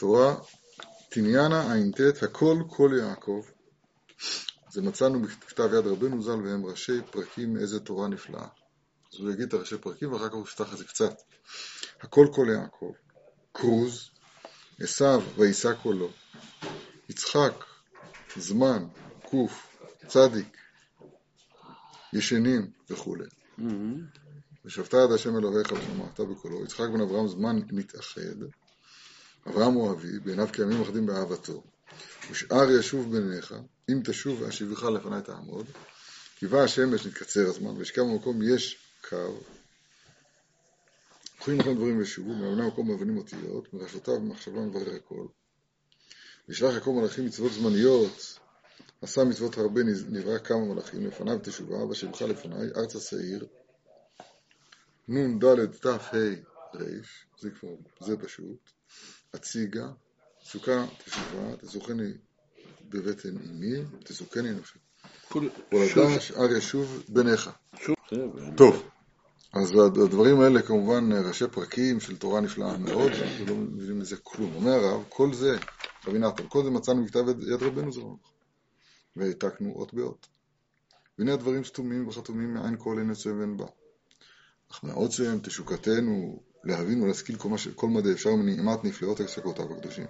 תורה, תניאנה ע"ט, הכל כל יעקב. זה מצאנו בכתב יד רבנו ז"ל והם ראשי פרקים איזה תורה נפלאה. אז הוא יגיד את הראשי פרקים ואחר כך הוא יפתח את זה קצת. הכל כל יעקב, כרוז, עשיו ויישא קולו, יצחק, זמן, קוף, צדיק, ישנים וכולי. ושבתה יד השם אלוהיך ושמעת בקולו, יצחק בן אברהם זמן מתאחד, אברהם הוא אבי, בעיניו כימים אחדים באהבתו, ושאר ישוב ביניך, אם תשוב ואשיבך לפני תעמוד, כי בא השמש נתקצר הזמן, וישכב במקום יש קו, קחים לכם דברים ושובו, מאבני מקום מאבנים אותיות, מראשותיו במחשבה מברר הכל. וישלח יעקב מלאכים מצוות זמניות, עשה מצוות הרבה, נברא כמה מלאכים, לפניו תשובה, ואשיבך לפניי, ארצה שעיר, נ"ד ת"ה ר', זה כבר, זה פשוט, הציגה, סוכה תשובה, תסוכני בבטן אמי, תסוכני נפשי. הולדה שאר ישוב בניך. טוב, אז הדברים האלה כמובן ראשי פרקים של תורה נפלאה מאוד, אנחנו לא מבינים מזה כלום. אומר הרב, כל זה, רבי נתן, כל זה מצאנו בכתב יד רבנו זרוע, והעתקנו אות באות. והנה הדברים סתומים וחתומים מעין כל עין יוצא ואין בה. אך מאוד שהם תשוקתנו להבין ולהשכיל כל, ש... כל מדי אפשר מנעימת נפלאות הפסקותיו הקדושים.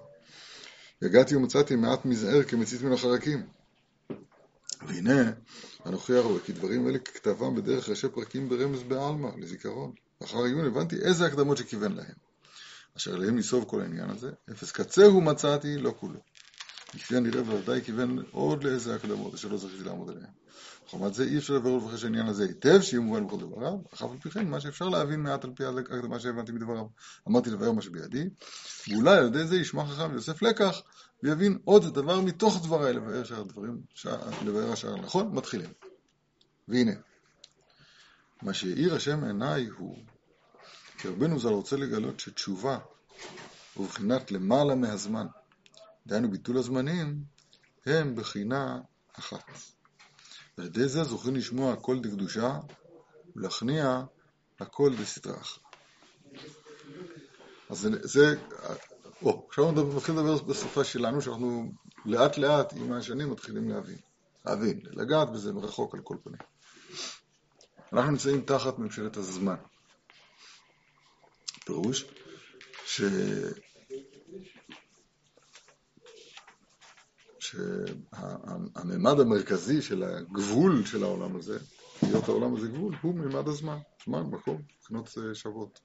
הגעתי ומצאתי מעט מזער כמצית מן החרקים. והנה, אנוכי הרבה, כי דברים אלה ככתבם בדרך ראשי פרקים ברמז בעלמא, לזיכרון. אחר עיון הבנתי איזה הקדמות שכיוון להם. אשר אליהם ניסוב כל העניין הזה, אפס קצהו מצאתי, לא כולו. לפי הנראה בוודאי כיוון עוד לאיזה הקדמות, אשר לא זכיתי לעמוד עליהן. חומת זה אי אפשר לברר ולבחש העניין הזה היטב, שיהיה מובן בכל דבריו, אך אף על פי כן, מה שאפשר להבין מעט על פי הקדמה שהבנתי מדבריו. אמרתי לבאר מה שבידי, ואולי על ידי זה ישמע חכם יוסף לקח, ויבין עוד דבר מתוך דבריי לבאר שאר הדברים, לבאר השאר נכון, מתחילים. והנה, מה שהאיר השם עיניי הוא, כי רבנו ז"ל רוצה לגלות שתשובה הוא בחינת למעלה מהזמן, דהיינו ביטול הזמנים, הם בחינה אחת. ועל ידי זה זוכים לשמוע הכל דקדושה ולהכניע הכל דסתרא אחרא. אז זה או, עכשיו אנחנו מתחילים לדבר בשפה שלנו, שאנחנו לאט לאט עם השנים מתחילים להבין. להבין, לגעת בזה מרחוק על כל פנים. אנחנו נמצאים תחת ממשלת הזמן. פירוש ש... שהממד המרכזי של הגבול של העולם הזה, להיות העולם הזה גבול, הוא ממד הזמן, זמן, מקום, מבחינות שוות.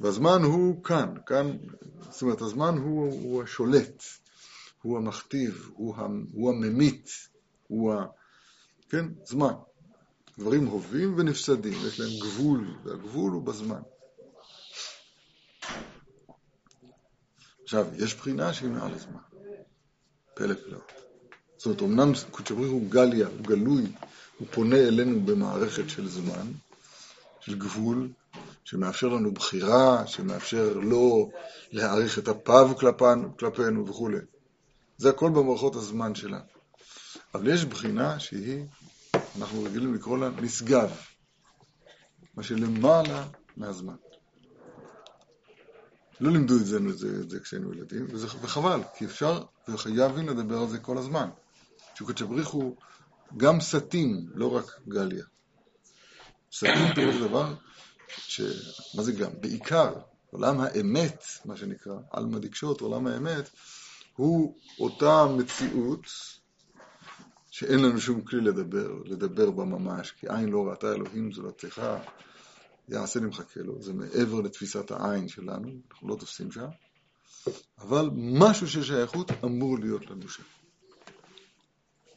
והזמן הוא כאן, כאן, זאת אומרת, הזמן הוא, הוא השולט, הוא המכתיב, הוא, הוא הממית, הוא ה... כן, זמן. דברים הווים ונפסדים, יש להם גבול, והגבול הוא בזמן. עכשיו, יש בחינה שהיא מעל הזמן. פלא פלאות. זאת אומרת, אמנם קודש הבריך הוא גליה, הוא גלוי, הוא פונה אלינו במערכת של זמן, של גבול, שמאפשר לנו בחירה, שמאפשר לא להעריך את הפאו כלפינו, כלפינו וכו'. זה הכל במערכות הזמן שלנו. אבל יש בחינה שהיא, אנחנו רגילים לקרוא לה נשגב, מה שלמעלה מהזמן. לא לימדו את זה, את זה, את זה כשהיינו ילדים, וזה, וחבל, כי אפשר וחייבים לדבר על זה כל הזמן. שקודש הבריך הוא גם סטים, לא רק גליה. סטים פירוש דבר ש... מה זה גם? בעיקר, עולם האמת, מה שנקרא, עלמא דקשות, עולם האמת, הוא אותה מציאות שאין לנו שום כלי לדבר, לדבר בה ממש, כי עין לא ראתה אלוהים זולתך, יעשה נמחכה לו, זה מעבר לתפיסת העין שלנו, אנחנו לא תופסים שם, אבל משהו של שייכות אמור להיות לנו שם,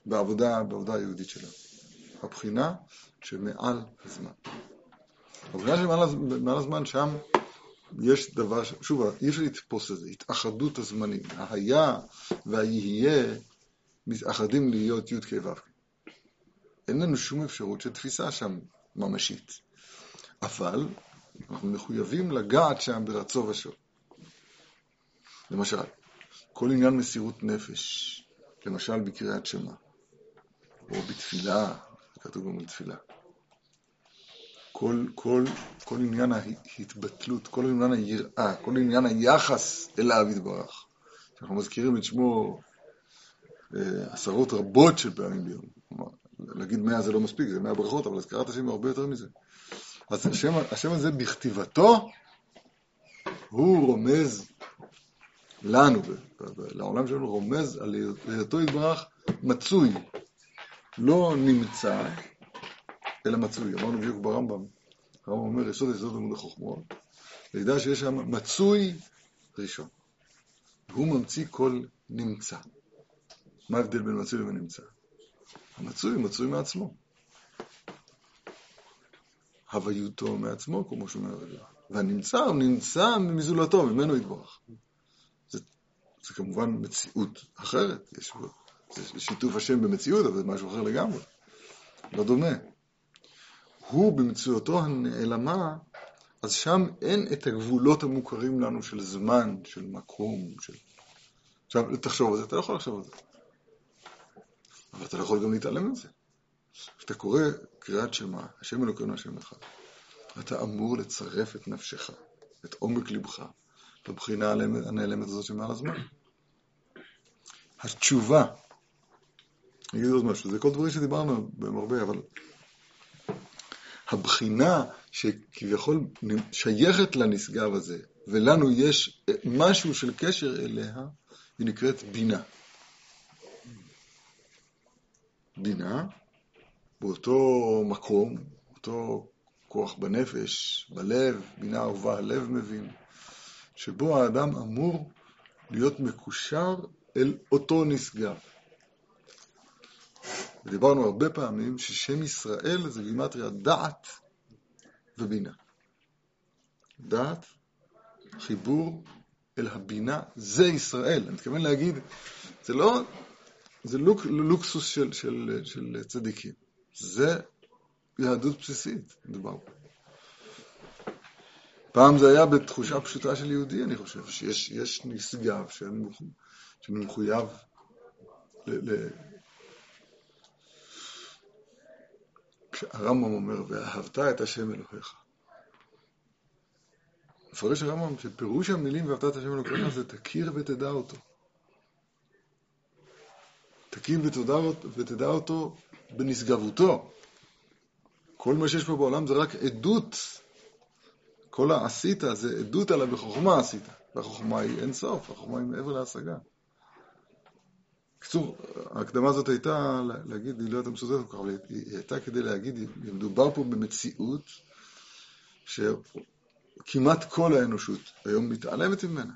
בעבודה, בעבודה היהודית שלנו. הבחינה שמעל הזמן. הבחינה שמעל הזמן שם יש דבר, שוב, אי אפשר לתפוס את זה, התאחדות הזמנים, ההיה והיהיה מתאחדים להיות י' כ' ו'. אין לנו שום אפשרות של תפיסה שם ממשית. אבל אנחנו מחויבים לגעת שם ברצו ושוב. למשל, כל עניין מסירות נפש, למשל בקריאת שמע, או בתפילה, כתוב גם על תפילה. כל, כל, כל עניין ההתבטלות, כל עניין היראה, כל עניין היחס אליו יתברך. שאנחנו מזכירים את שמו אה, עשרות רבות של פעמים ביום. להגיד מאה זה לא מספיק, זה מאה ברכות, אבל הזכרת השם הרבה יותר מזה. אז השם, השם הזה בכתיבתו, הוא רומז לנו, לעולם שלנו, רומז על היותו יתברך מצוי, לא נמצא, אלא מצוי. אמרנו בדיוק ברמב"ם, הרמב"ם אומר, יסוד יסוד לימוד החוכמות, לידע שיש שם מצוי ראשון. הוא ממציא כל נמצא. מה ההבדל בין מצוי לבין נמצא? המצוי מצוי מעצמו. הוויותו מעצמו, כמו שאומר הרגע. והנמצא הוא נמצא מזולתו, ממנו יתברך. זה, כמובן מציאות אחרת, יש בו, זה שיתוף השם במציאות, אבל זה משהו אחר לגמרי, לא דומה. הוא במציאותו הנעלמה, אז שם אין את הגבולות המוכרים לנו של זמן, של מקום, של... עכשיו, תחשוב על זה, אתה לא יכול לחשוב על זה. אבל אתה לא יכול גם להתעלם מזה. כשאתה קורא קריאת שמע, השם אלוקינו השם אחד, אתה אמור לצרף את נפשך, את עומק לבך, לבחינה הנעלמת הזאת שמעל הזמן. התשובה, אני אגיד עוד משהו, זה כל דברים שדיברנו בהם הרבה, אבל הבחינה שכביכול שייכת לנשגב הזה, ולנו יש משהו של קשר אליה, היא נקראת בינה. בינה, באותו מקום, אותו כוח בנפש, בלב, בינה אהובה הלב מבין, שבו האדם אמור להיות מקושר אל אותו נשגב. ודיברנו הרבה פעמים ששם ישראל זה גימטריה דעת ובינה. דעת, חיבור אל הבינה, זה ישראל. אני מתכוון להגיד, זה לא, זה לוק, לוקסוס של, של, של צדיקים. זה יהדות בסיסית, מדובר פה. פעם זה היה בתחושה פשוטה של יהודי, אני חושב, שיש נשגב שאני מחויב ל... ל... הרמב"ם אומר, ואהבת את השם אלוהיך. מפרש הרמב"ם שפירוש המילים ואהבת את השם אלוהיך זה תכיר ותדע אותו. תכיר ותדע אותו בנשגבותו. כל מה שיש פה בעולם זה רק עדות. כל העשית זה עדות עליו בחוכמה עשית. והחוכמה היא אין סוף, החוכמה היא מעבר להשגה. בקיצור, ההקדמה הזאת הייתה להגיד, היא לא הייתה מסודרת כל כך, אבל היא הייתה כדי להגיד, מדובר פה במציאות שכמעט כל האנושות היום מתעלמת ממנה.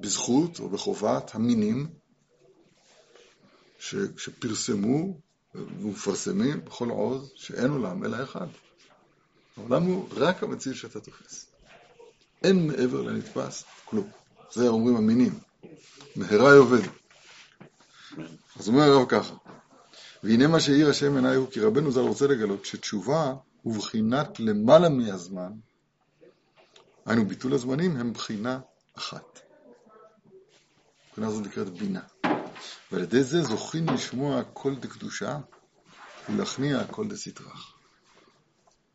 בזכות או בחובת המינים ש, שפרסמו ומפרסמים בכל עוז שאין עולם אלא אחד. העולם הוא רק המציאות שאתה תופס. אין מעבר לנתפס כלום. זה אומרים המינים. מהרה יאבד. אז אומר הרב ככה, והנה מה שהעיר השם עיניי הוא כי רבנו ז"ל רוצה לגלות שתשובה ובחינת למעלה מהזמן, היינו ביטול הזמנים, הם בחינה אחת. הבחינה הזאת נקראת בינה. ועל ידי זה זוכים לשמוע קול דקדושה ולהכניע קול דסטרא אחרא.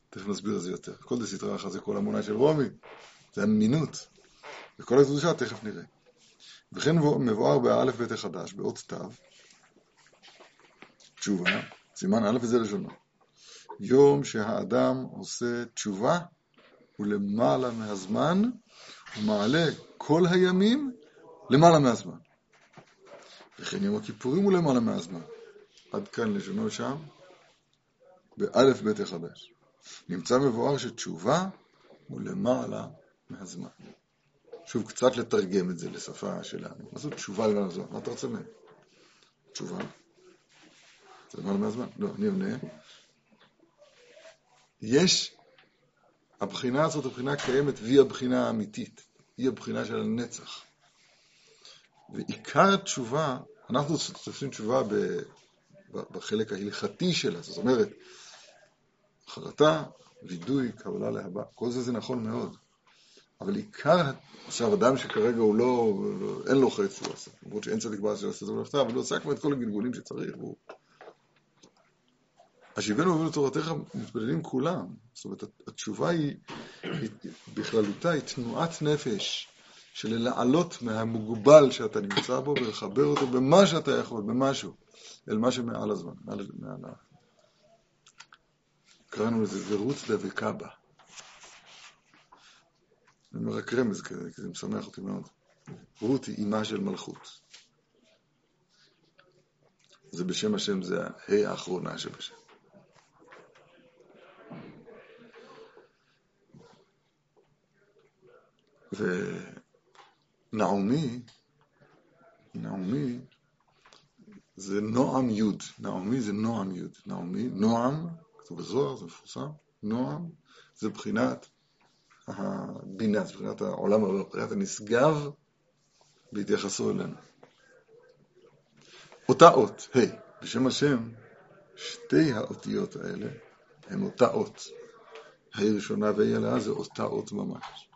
תכף נסביר את זה יותר. קול דסטרא אחרא זה קול המונה של רומי, זה המינות. וקול הקדושה תכף נראה. וכן מבואר באלף בית החדש, באות תו, תשובה, סימן א' וזה לשונו. יום שהאדם עושה תשובה, הוא למעלה מהזמן, הוא מעלה כל הימים למעלה מהזמן. וכן יום הכיפורים הוא למעלה מהזמן. עד כאן לשונו שם, באלף בית החדש. נמצא מבואר שתשובה הוא למעלה מהזמן. שוב, קצת לתרגם את זה לשפה שלנו. מה זאת תשובה למעלה מהזמן? מה אתה רוצה מהם? תשובה. זה למעלה מהזמן. לא, אני עונה. יש, הבחינה הזאת, הבחינה קיימת, והיא הבחינה האמיתית. היא הבחינה של הנצח. ועיקר התשובה, אנחנו תופסים תשובה בחלק ההלכתי שלה, זאת אומרת, חרטה, וידוי, קבלה להבא, כל זה זה נכון מאוד. אבל עיקר, עכשיו אדם שכרגע הוא לא, אין לו חץ הוא עשה, למרות שאין צדיק בעיה שעושה את זה במלאכתה, אבל הוא עשה כבר את כל הגלגולים שצריך, והוא... השיבנו ובנו תורתך מתפללים כולם. זאת אומרת, התשובה היא, היא בכללותה היא תנועת נפש של לעלות מהמוגבל שאתה נמצא בו ולחבר אותו במה שאתה יכול, במשהו, אל מה שמעל הזמן, מעל, ה... קראנו לזה זירות דבקה בה. אני אומר רק רמז כזה, כי זה משמח אותי מאוד. רות היא אימה של מלכות. זה בשם השם, זה הה' האחרונה שבשם. ונעמי, נעמי זה נועם יוד, נעמי זה נועם יוד, נעמי, נועם, כתוב בזוהר, זה מפורסם, נועם זה בחינת הבינה, זה בחינת העולם הבא, בחינת הנשגב בהתייחסו אלינו. אותה אות, ה', hey, בשם השם, שתי האותיות האלה הן אותה אות. ה' ראשונה וה' עליה זה אותה אות ממש.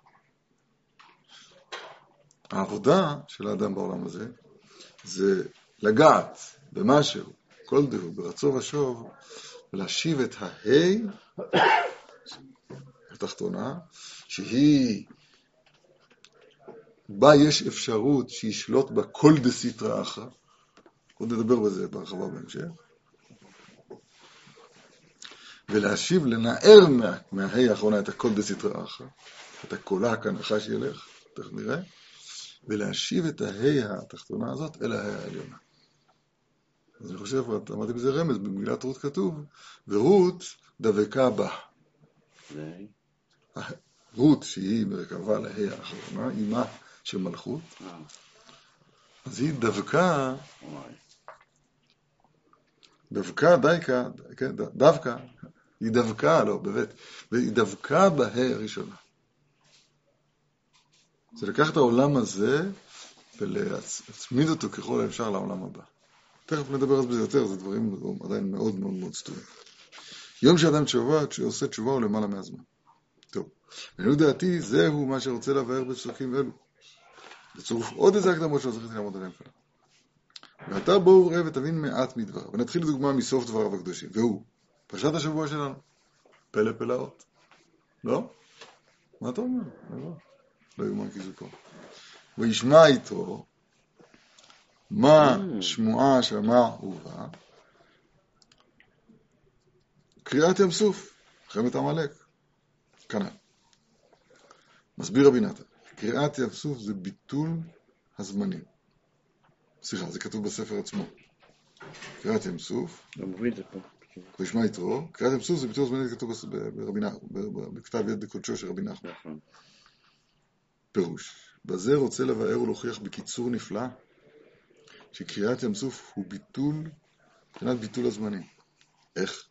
העבודה של האדם בעולם הזה זה לגעת במשהו, כל דהו, ברצו ושוב, ולהשיב את ההי התחתונה, שהיא, בה יש אפשרות שישלוט בה כל דסיטרא אחרא, עוד נדבר בזה בהרחבה בהמשך, ולהשיב, לנער מה, מההי האחרונה את הכל דסיטרא אחרא, את הקולה כנחש שילך, תכף נראה, ולהשיב את ההי התחתונה הזאת אל ההי העליונה. אז אני חושב, אמרתי בזה רמז, במגילת רות כתוב, ורות דבקה בה. רות, שהיא מרכבה להי האחרונה, אימה של מלכות, אז היא דבקה, דבקה דייקה, כן, דווקא, היא דבקה, לא, באמת, והיא דבקה בהי הראשונה. זה לקחת את העולם הזה ולהצמיד אותו ככל האפשר לעולם הבא. תכף נדבר על זה יותר, זה דברים עדיין מאוד מאוד מאוד סתומים. יום שאדם תשובה, שעושה תשובה הוא למעלה מהזמן. לעניות דעתי, זהו מה שרוצה לבאר בפסוקים אלו. בצירוף עוד איזה הקדמות שלא זכיתי לעמוד עליהן כאן. ועתה בואו ראה ותבין מעט מדבריו. ונתחיל לדוגמה מסוף דבריו הקדושים, והוא פרשת השבוע שלנו. פלא פלאות. לא? מה אתה אומר? לא. לא יאומן כי זה פה. וישמע איתו מה mm. שמועה שמע ובא, קריאת ים סוף, מלחמת עמלק, כנ"ל. מסביר רבי נתן, קריאת ים סוף זה ביטול הזמנים. סליחה, זה כתוב בספר עצמו. קריאת ים סוף, וישמע יתרו, קריאת ים סוף זה ביטול הזמנים, זה כתוב בכתב יד בקודשו של רבי נחמן. נכון. פירוש, בזה רוצה לבאר ולהוכיח בקיצור נפלא שקריאת ים סוף הוא ביטול, מבחינת ביטול הזמנים. איך?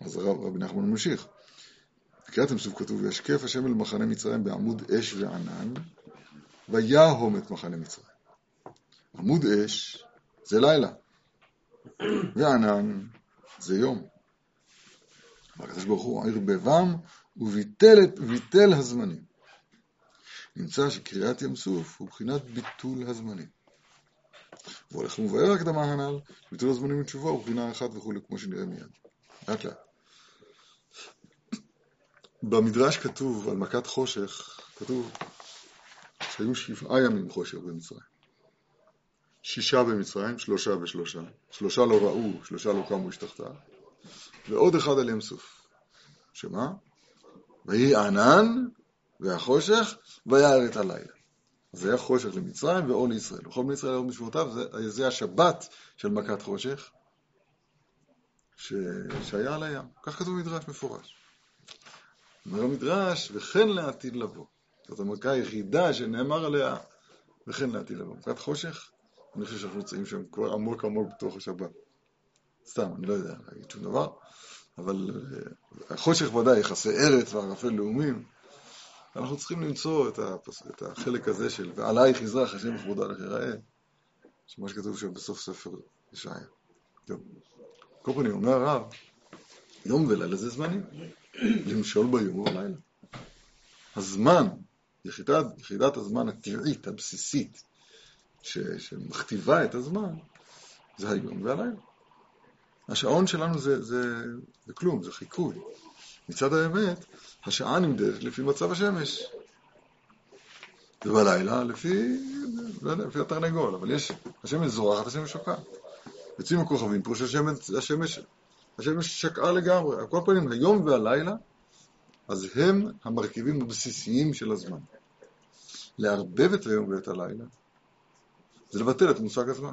אז הרב רבי נחמן ממשיך. בקריאת ים סוף כתוב, וישקף השם אל מחנה מצרים בעמוד אש וענן, ויהום את מחנה מצרים. עמוד אש זה לילה, וענן זה יום. והקדוש ברוך הוא ערבבם וביטל הזמנים. נמצא שקריאת ים סוף הוא בחינת ביטול הזמנים. והולך ומבאר הקדמה הנ"ל, ביטול הזמנים לתשובה הוא בחינה אחת וכולי, כמו שנראה מיד. לאט לאט. במדרש כתוב על מכת חושך, כתוב שהיו שבעה ימים חושך במצרים. שישה במצרים, שלושה ושלושה. שלושה לא ראו, שלושה לא קמו השתחתה. ועוד אחד על ים סוף. שמה? ויהי ענן והחושך, ויער את הלילה. זה היה חושך למצרים ואור לישראל. וכל בני ישראל היום בשבועותיו, זה, זה השבת של מכת חושך, ש... שהיה על הים. כך כתוב במדרש מפורש. אומר המדרש, וכן לעתיד לבוא. זאת המכה היחידה שנאמר עליה, וכן לעתיד לבוא. מכת חושך, אני חושב שאנחנו נמצאים שם כבר עמוק עמוק בתוך השבת. סתם, אני לא יודע להגיד שום דבר, אבל אה, החושך ודאי יחסי ארץ וערפל לאומים. אנחנו צריכים למצוא את, הפס... את החלק הזה של ועלייך יזרח השם וכבודה לך יראה, שמה שכתוב שם בסוף ספר ישעיה. טוב. כל פנים, אומר הרב, יום ולילה זה זמנים, למשול ביום ובלילה. הזמן, יחידת, יחידת הזמן הטבעית, הבסיסית, ש, שמכתיבה את הזמן, זה היום והלילה. השעון שלנו זה, זה, זה כלום, זה חיקוי. מצד האמת, השעה נמדדת לפי מצב השמש. ובלילה לפי, לא לפי התרנגול, אבל יש, השמש זורחת, השמש שוקעת. יוצאים הכוכבים פה שהשמש, השמש, השמש שקעה לגמרי. על כל פנים, היום והלילה, אז הם המרכיבים הבסיסיים של הזמן. לערבב את היום ואת הלילה, זה לבטל את מושג הזמן.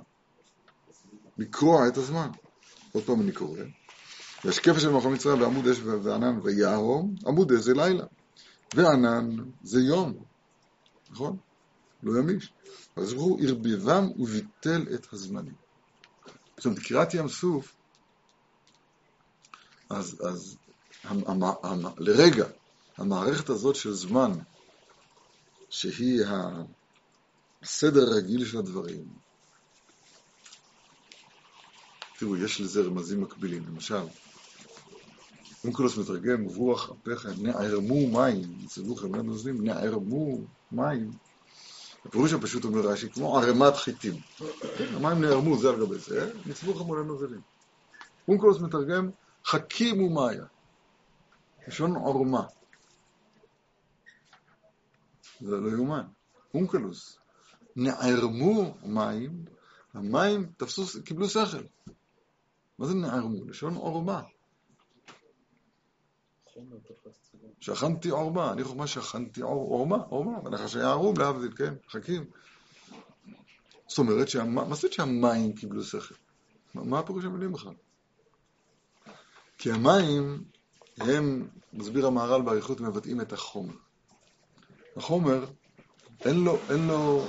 לקרוע את הזמן. עוד פעם אני קורא. והשקפה של מלכות מצרים בעמוד אש וענן ויהרום, עמוד אש זה לילה, וענן זה יום, נכון? לא ימיש. אז הוא ערבבם וביטל את הזמנים. זאת אומרת, קריאת ים סוף, אז, אז המ, המ, המ, לרגע, המערכת הזאת של זמן, שהיא הסדר הרגיל של הדברים, תראו, יש לזה רמזים מקבילים. למשל, אונקלוס מתרגם, רוח אפיך, נערמו מים, יצבו חמלה נוזלים, נערמו מים. הפירוש הפשוט אומר רש"י, כמו ערימת חיטים. המים נערמו זה על גבי זה, נצבו חמלה נוזלים. אונקלוס מתרגם, חכים ומאיה. לשון עורמה. זה לא יאומן. אונקלוס. נערמו מים, המים תפסו, קיבלו שכל. מה זה נערמו? לשון עורמה. שכנתי עורמה, אני חוכמה שכנתי עורמה, עורמה, ונחש היה ערום להבדיל, כן, חכים. זאת אומרת, מה זאת שהמים קיבלו שכל? מה הפירוש המילים בכלל? כי המים הם, מסביר המהר"ל באריכות, מבטאים את החומר. החומר, אין לו, אין לו,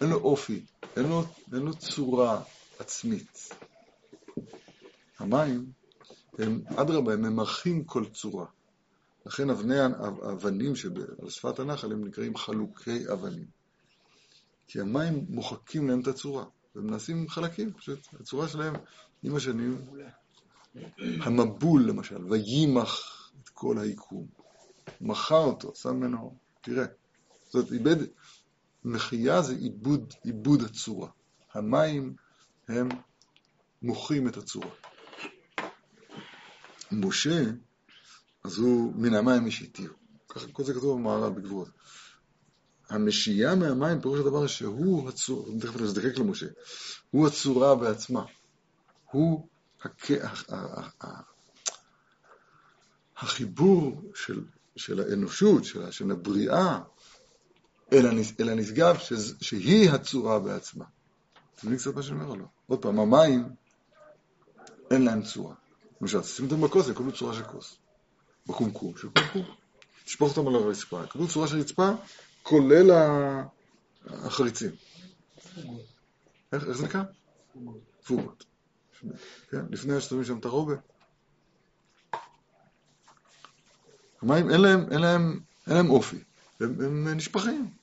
אין לו אופי, אין לו, אין לו צורה עצמית. המים הם, אדרבה, הם ממרחים כל צורה. לכן אבני האבנים שעל שפת הנחל הם נקראים חלוקי אבנים. כי המים מוחקים להם את הצורה, והם נעשים חלקים, פשוט הצורה שלהם עם השנים. המבול למשל, וימח את כל היקום. מחה אותו, שם ממנו, תראה. זאת איבד, מחייה זה עיבוד, עיבוד הצורה. המים הם מוחים את הצורה. משה, אז הוא מן המים משיתיהו. ככה כל זה כתוב במערב בגבורות. המשייה מהמים פירוש הדבר שהוא הצורה, תכף נזדקק למשה, הוא הצורה בעצמה. הוא החיבור של, של האנושות, של, של הבריאה, אל, הנס, אל הנשגב, ש, שהיא הצורה בעצמה. אתם מבינים קצת מה שאני אומר או לא? עוד פעם, המים, אין להם צורה. למשל, תשים אותם בכוס, יקבלו צורה של כוס. בקומקום של קומקום. תשפוך אותם על הרצפה, יקבלו צורה של רצפה, כולל החריצים. איך, איך זה נקרא? פוגות. כן? לפני ששמים שם את. המים אין להם, אין להם, אין להם אופי, הם, הם נשפכים,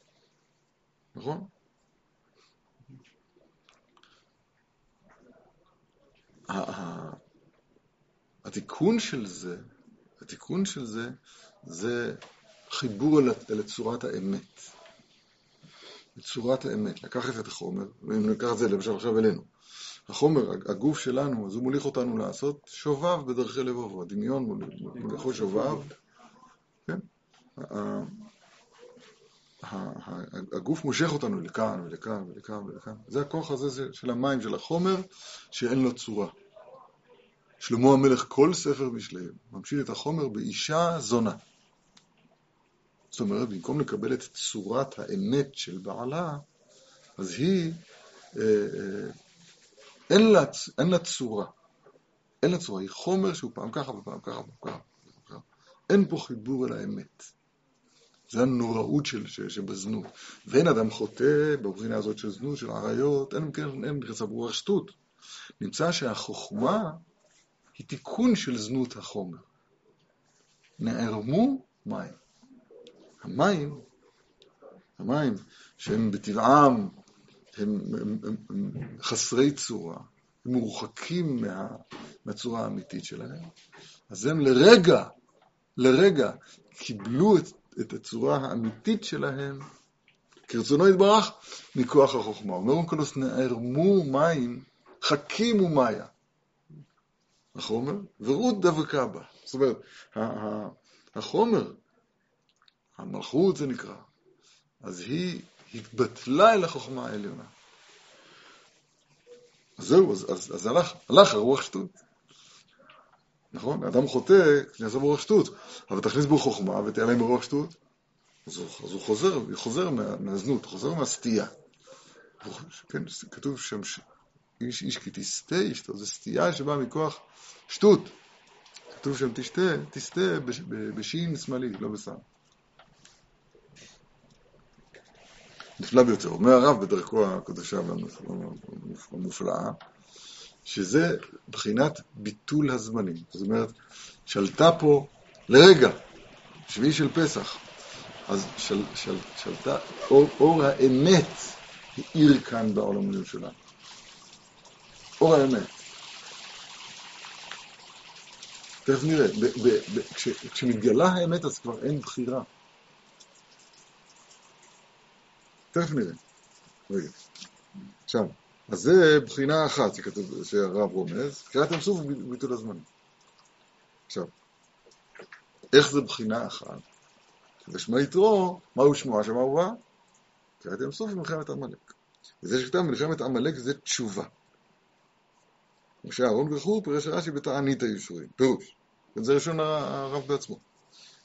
נכון? התיקון של זה, התיקון של זה, זה חיבור אל, אל צורת האמת. צורת האמת, לקחת את החומר, ואם ניקח את זה למשל עכשיו אלינו. החומר, הגוף שלנו, אז הוא מוליך אותנו לעשות שובב בדרכי לבבו, הדמיון מוליכו שובב, כן? הגוף מושך אותנו לכאן ולכאן ולכאן ולכאן. זה הכוח הזה של המים, של החומר, שאין לו צורה. שלמה המלך כל ספר משליהם ממשיל את החומר באישה זונה. זאת אומרת, במקום לקבל את צורת האמת של בעלה, אז היא, אה, אה, אין, לה, אין לה צורה. אין לה צורה, היא חומר שהוא פעם ככה ופעם ככה ופעם ככה. אין פה חיבור אל האמת. זה הנוראות של, של, שבזנות. ואין אדם חוטא בבחינה הזאת של זנות, של עריות, אין, אין, אין בכלל ברוח שטות. נמצא שהחוכמה היא תיקון של זנות החומר. נערמו מים. המים, המים שהם בטבעם, הם, הם, הם, הם חסרי צורה, הם מורחקים מה, מהצורה האמיתית שלהם, אז הם לרגע, לרגע, קיבלו את, את הצורה האמיתית שלהם, כרצונו יתברך, מכוח החוכמה. אומר אונקלוס, נערמו מים, חכים ומאיה. החומר, ורות דבקה בה. זאת אומרת, החומר, המלכות זה נקרא, אז היא התבטלה אל החוכמה העליונה. זהו, אז, אז, אז הלך, הלך הרוח שטות. נכון? אדם חוטא, נכנס ברוח שטות, אבל תכניס בו חוכמה ותיעלם ברוח שטות, אז הוא, אז הוא חוזר, הוא חוזר מה, מהזנות, חוזר מהסטייה. כן, כתוב שם. איש איש כי תסטה אשתו, זו סטייה שבאה מכוח שטות. כתוב שם תשתה, תסטה בשין שמאלי, לא בסם. נפלא ביותר. אומר הרב בדרכו הקדושה והמופלאה, שזה בחינת ביטול הזמנים. זאת אומרת, שלטה פה לרגע, שביעי של פסח, אז של, של, שלטה, אור, אור האמת האיר כאן בעולמיות שלנו. אור האמת. תכף נראה, ב, ב, ב, כש, כשמתגלה האמת אז כבר אין בחירה. תכף נראה. רגע. עכשיו, אז זה בחינה אחת שכתוב, שהרב רומז, קריאת ים סוף וביטול הזמן. עכשיו, איך זה בחינה אחת? ושמע יתרו, מהו שמו השם אהובה? קריאת ים סוף ומלחמת עמלק. וזה שכתב מלחמת עמלק זה תשובה. משה אהרון וכו', פירש רש"י בתענית הישורים. פירוש. זה ראשון הרב בעצמו.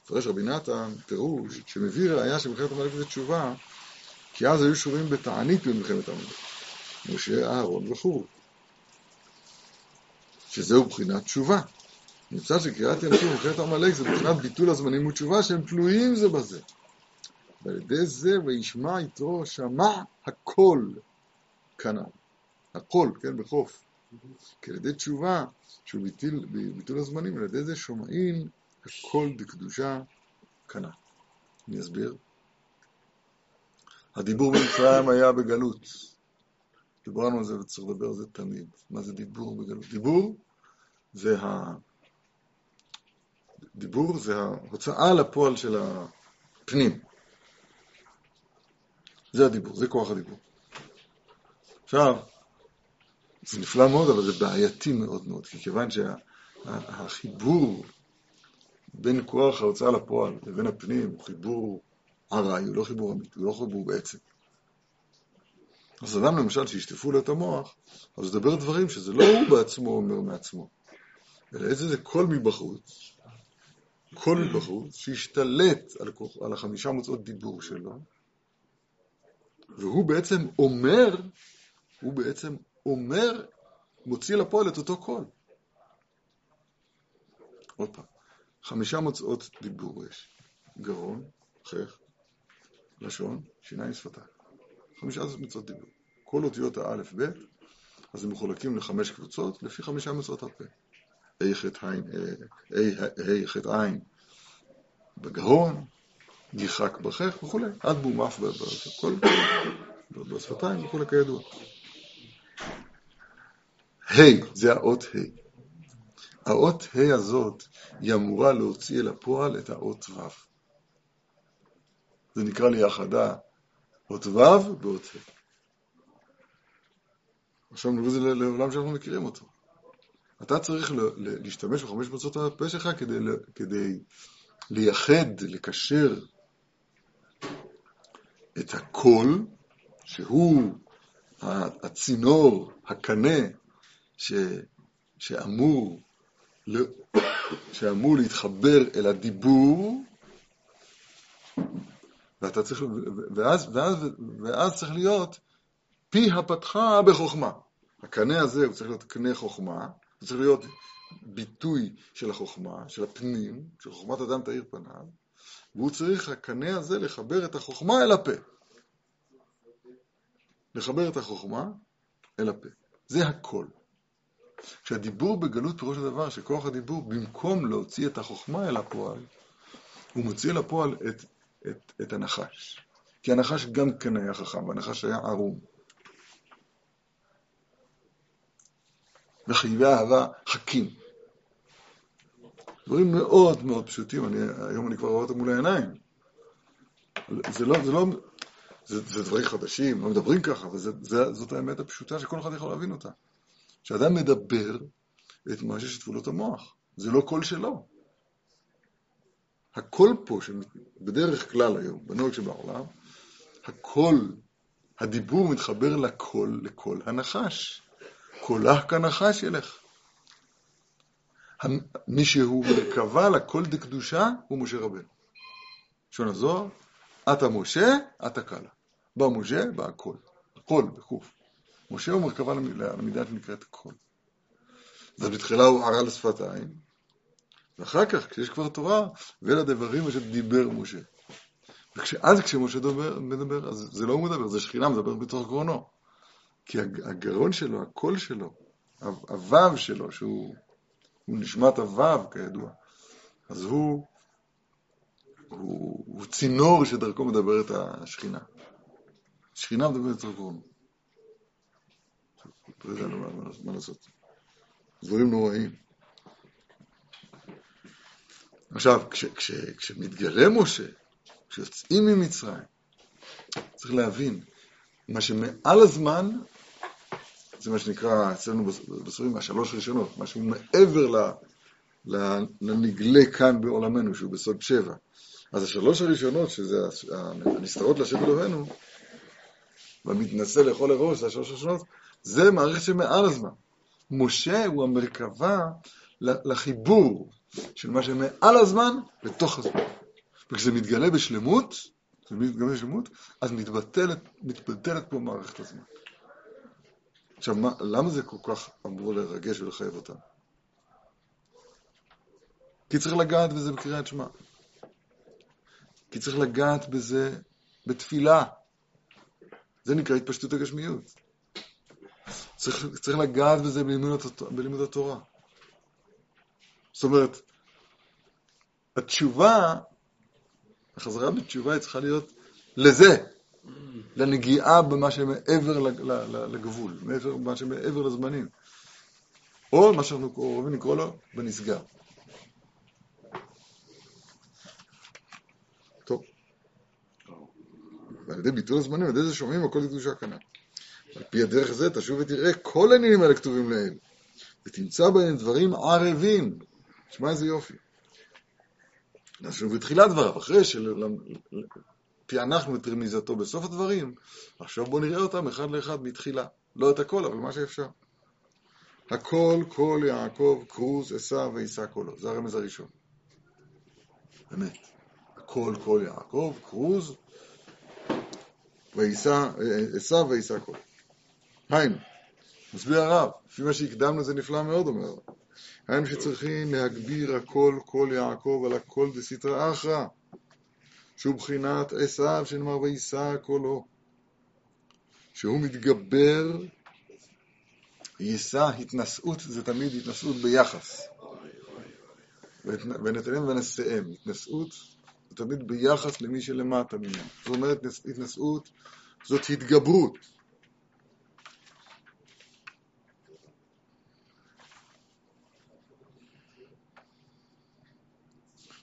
פרש רבי נתן, פירוש, שמביא ראייה שמלחמת עמלק זה תשובה, כי אז היו שורים בתענית במלחמת עמלק. משה, אהרון וכו'. שזהו בחינת תשובה. נמצא שקריאת ים סוף ומלחמת עמלק זה בחינת ביטול הזמנים ותשובה שהם תלויים זה בזה. ועל ידי זה וישמע יתרו שמע הכל כנ"ל. הכל, כן, בחוף. כי על ידי תשובה, שהוא ביטול, ביטול הזמנים, על ידי זה שומעים הכל בקדושה כנ"ל. אני אסביר. הדיבור במצרים היה בגלות. דיברנו על זה וצריך לדבר על זה תמיד. מה זה דיבור בגלות? דיבור זה ה... דיבור זה ההוצאה לפועל של הפנים. זה הדיבור, זה כוח הדיבור. עכשיו, זה נפלא מאוד, אבל זה בעייתי מאוד מאוד, כי כיוון שהחיבור בין כוח ההוצאה לפועל לבין הפנים הוא חיבור ארעי, הוא לא חיבור אמיתי, הוא לא חיבור בעצם. אז אדם למשל שישטפו לו את המוח, אז הוא ידבר דברים שזה לא הוא בעצמו אומר מעצמו, אלא איזה זה קול מבחוץ, קול מבחוץ, שישתלט על, כוח, על החמישה מוצאות דיבור שלו, והוא בעצם אומר, הוא בעצם אומר, מוציא לפועל את אותו קול. עוד פעם, חמישה מוצאות דיבור יש, גרון, חך, לשון, שיניים, שפתיים. חמישה מוצאות דיבור. כל אותיות האלף בית, אז הם מחולקים לחמש קבוצות, לפי חמישה מצוות הפה. ה' ח' ע', ה' ח' ע' בגרון, גיחק בחך וכולי, עד בומף בכל בשפתיים וכולי כידוע. ה' זה האות ה'. האות ה' הזאת היא אמורה להוציא אל הפועל את האות ו'. זה נקרא לי יחדה אות ו' ואות ה'. עכשיו נביא את זה לעולם שאנחנו מכירים אותו. אתה צריך להשתמש בחמש מצוות הפה שלך כדי, כדי לייחד, לקשר את הקול, שהוא הצינור, הקנה, ש, שאמור, שאמור להתחבר אל הדיבור, ואתה צריך, ואז, ואז, ואז צריך להיות פי הפתחה בחוכמה. הקנה הזה הוא צריך להיות קנה חוכמה, הוא צריך להיות ביטוי של החוכמה, של הפנים, של חוכמת אדם תאיר פניו, והוא צריך, הקנה הזה, לחבר את החוכמה אל הפה. לחבר את החוכמה אל הפה. זה הכל. כשהדיבור בגלות פירוש הדבר שכוח הדיבור, במקום להוציא את החוכמה אל הפועל, הוא מוציא אל הפועל את את, את הנחש. כי הנחש גם כן היה חכם, והנחש היה ערום. וחייבי אהבה חכים. דברים מאוד מאוד פשוטים, אני, היום אני כבר רואה אותם מול העיניים. זה לא, זה לא, זה, זה דברים חדשים, לא מדברים ככה, אבל זה, זה, זאת האמת הפשוטה שכל אחד יכול להבין אותה. כשאדם מדבר, את מה ששטפו לו את המוח. זה לא קול שלו. הקול פה, שבדרך כלל היום, בנוהג שבעולם, הקול, הדיבור מתחבר לקול, לקול הנחש. קולה כנחש ילך. מי שהוא מרכבה לקול דקדושה הוא משה רבנו. לשון הזוהר, אתא משה, אתא קלא. בא משה, בא הקול. קול, בחוף. משה הוא מרכבה למידה שנקראת קול. אז בתחילה הוא ערל שפתיים, ואחר כך, כשיש כבר תורה, אלה הדברים אשר דיבר משה. ואז כשמשה מדבר, מדבר, אז זה לא הוא מדבר, זה שכינה מדבר בתוך גרונו. כי הגרון שלו, הקול שלו, הוו שלו, שהוא נשמת הוו, כידוע, אז הוא, הוא, הוא צינור שדרכו מדברת השכינה. שכינה מדברת בתוך גרונו. לא יודע מה לעשות. דברים נוראים. עכשיו, כש, כש, כשמתגלה משה, כשיוצאים ממצרים, צריך להבין, מה שמעל הזמן, זה מה שנקרא אצלנו בספרים השלוש ראשונות, משהו מעבר ל, ל, לנגלה כאן בעולמנו, שהוא בסוד שבע. אז השלוש הראשונות, שזה הנסתרות לשם אלוהינו, והמתנשא לכל הראש, זה השלוש הראשונות, זה מערכת שמעל הזמן. משה הוא המרכבה לחיבור של מה שמעל הזמן לתוך הזמן. וכשזה מתגלה בשלמות, כשזה מתגלה בשלמות, אז מתבטלת, מתבטלת פה מערכת הזמן. עכשיו, מה, למה זה כל כך אמור לרגש ולחייב אותם? כי צריך לגעת בזה בקריאת שמע. כי צריך לגעת בזה בתפילה. זה נקרא התפשטות הגשמיות. צריך, צריך לגעת בזה בלימוד, בלימוד התורה. זאת אומרת, התשובה, החזרה בתשובה היא צריכה להיות לזה, לנגיעה במה שמעבר לגבול, מעבר, מה שמעבר לזמנים. או מה שאנחנו אוהבים לקרוא לו, בנסגר. טוב. ועל ידי ביטול הזמנים, על ידי זה שומעים הכל לקדושה כנ"ל. על פי הדרך הזה תשוב ותראה כל העניינים האלה כתובים לעיל, ותמצא בהם דברים ערבים. תשמע איזה יופי. אנחנו בתחילת דבריו, אחרי שפענחנו את רמיזתו בסוף הדברים, עכשיו בואו נראה אותם אחד לאחד מתחילה. לא את הכל, אבל מה שאפשר. הכל, כל יעקב, כרוז, עשו ויישא קולו. זה הרמז הראשון. באמת. הכל, כל יעקב, כרוז, עשו ויישא קולו. היינו, מסביר הרב, לפי מה שהקדמנו זה נפלא מאוד, אומר הרב. היינו שצריכים להגביר הכל, כל יעקב על הכל דסיטרא אחרא, שהוא בחינת עשיו שנאמר ויישא קולו, שהוא מתגבר, יישא, התנשאות זה תמיד התנשאות ביחס. ונתנם ונשאם, התנשאות זה תמיד ביחס למי שלמטה ממנו. זאת אומרת, התנשאות זאת התגברות.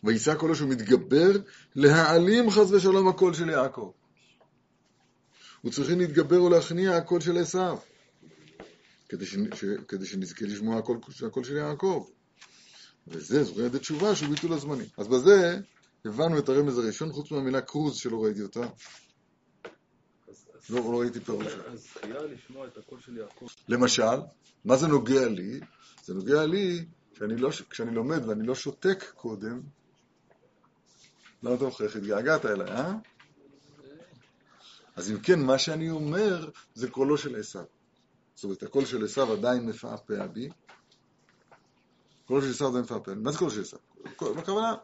ויישא קולו שהוא מתגבר להעלים חס ושלום הקול של יעקב. וצריכים להתגבר ולהכניע הקול של עשיו, כדי, ש... ש... כדי שנזכה לשמוע הקול, הקול של יעקב. וזה, זוכרים את התשובה שהוא ביטול הזמנים. אז בזה הבנו את הרמז הראשון, חוץ מהמילה קרוז שלא ראיתי אותה. לא, לא ראיתי פירוש. אז זכייה לשמוע את הקול של יעקב. למשל, מה זה נוגע לי? זה נוגע לי שאני, לא, כשאני לומד ואני לא שותק קודם, למה אתה מוכרח? התגעגעת אליי, אה? אז אם כן, מה שאני אומר זה קולו של עשיו. זאת אומרת, הקול של עשיו עדיין מפעפע בי. קולו של עשיו עדיין מפעפע בי. מה זה קולו של עשיו? בכוונה,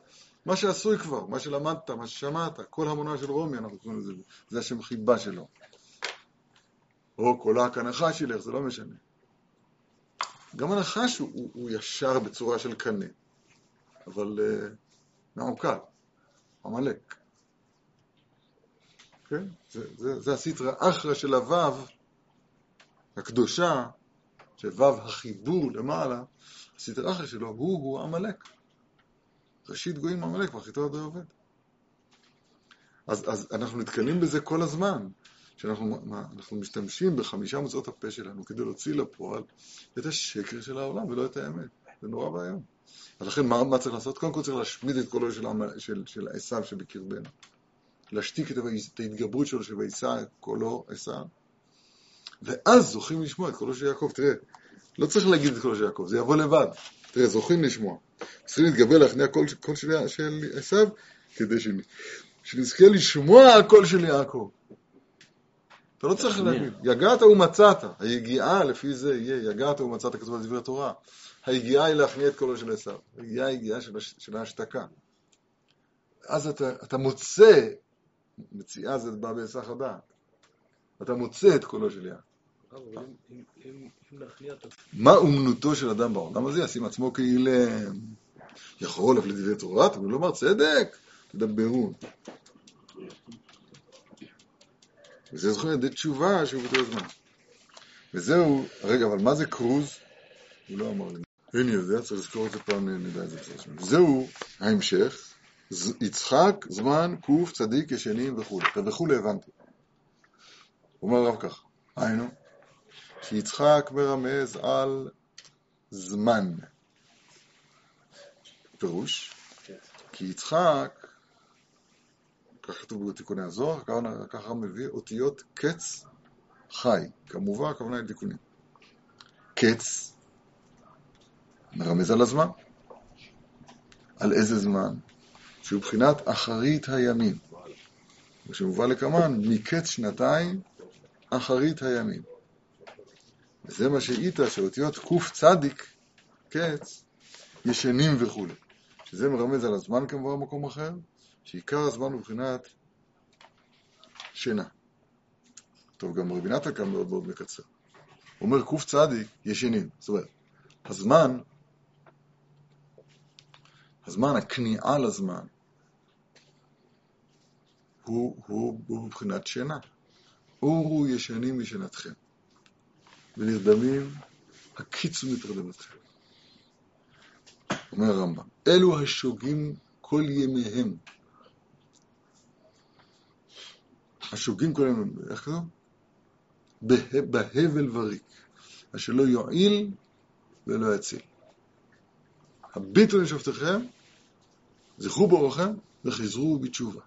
מה שעשוי כבר, מה שלמדת, מה ששמעת, כל המונה של רומי, אנחנו קוראים לזה, זה השם חיבה שלו. או קולה כנחש ילך, זה לא משנה. גם הנחש הוא, הוא, ישר בצורה של קנה, אבל uh. עמלק. כן? זה, זה, זה הסטרא אחרא של הוו הקדושה, של וו החיבור למעלה, הסטרא אחרא שלו הוא-הוא עמלק. ראשית גויים עמלק, ואחיתו עד עובד. אז, אז אנחנו נתקלים בזה כל הזמן, שאנחנו משתמשים בחמישה מוצאות הפה שלנו כדי להוציא לפועל את השקר של העולם ולא את האמת. זה נורא ואיום. אז לכן מה, מה צריך לעשות? קודם כל צריך להשמיד את קולו של, של, של עשיו שבקרבנו. להשתיק את, את ההתגברות שלו שוישא קולו עשיו. ואז זוכים לשמוע את קולו של יעקב. תראה, לא צריך להגיד את קולו של יעקב, זה יבוא לבד. תראה, זוכים לשמוע. צריכים להתגבר להכניע קול, קול של עשיו, כדי שנזכה לשמוע הקול של יעקב. אתה לא צריך להגיד, יגעת ומצאת, היגיעה לפי זה יהיה, יגעת ומצאת כתוב על דברי התורה. היגיעה היא להכניע את קולו של עשיו, היגיעה היא יגיעה של ההשתקה. אז אתה, אתה מוצא, מציאה זה בא בהיסח הדעת, אתה מוצא את קולו של יעקב. מה אומנותו של אדם בעולם הזה? ישים עצמו כאילם. יכול אף לדברי תורה, אבל לומר צדק, תדברו. וזה זוכר ידי תשובה שהוא באותו זמן. וזהו, רגע, אבל מה זה קרוז? הוא לא אמר לי. אין יודע, צריך לזכור את זה פעם, נדע את זה. זהו ההמשך, יצחק, זמן, קוף, צדיק, ישנים וכולי. את וכולי הבנתי. אומר הרב כך, היינו, שיצחק מרמז על זמן. פירוש, כי יצחק, כך כתוב בתיקוני הזוהר, ככה מביא אותיות קץ חי. כמובן, הכוונה היא תיקונים. קץ מרמז על הזמן. על איזה זמן? שהוא בחינת אחרית הימים. ושמובא לקמן, מקץ שנתיים, אחרית הימים. וזה מה שאית שאותיות צדיק, קץ, ישנים וכו'. שזה מרמז על הזמן כמובן במקום אחר, שעיקר הזמן הוא מבחינת שינה. טוב, גם רבי נתן כאן מאוד מאוד מקצר. הוא אומר צדיק, ישנים. זאת אומרת, הזמן, הזמן, הכניעה לזמן, הוא, הוא, הוא מבחינת שינה. אורו ישנים משנתכם. ונרדמים, הקיצו מתרדמתכם. אומר הרמב"ם, אלו השוגים כל ימיהם. השוגים כל ימיהם, איך כתוב? בהבל וריק, אשר לא יועיל ולא יציל. הביטו לשופטיכם, זכרו באורכם וחזרו בתשובה.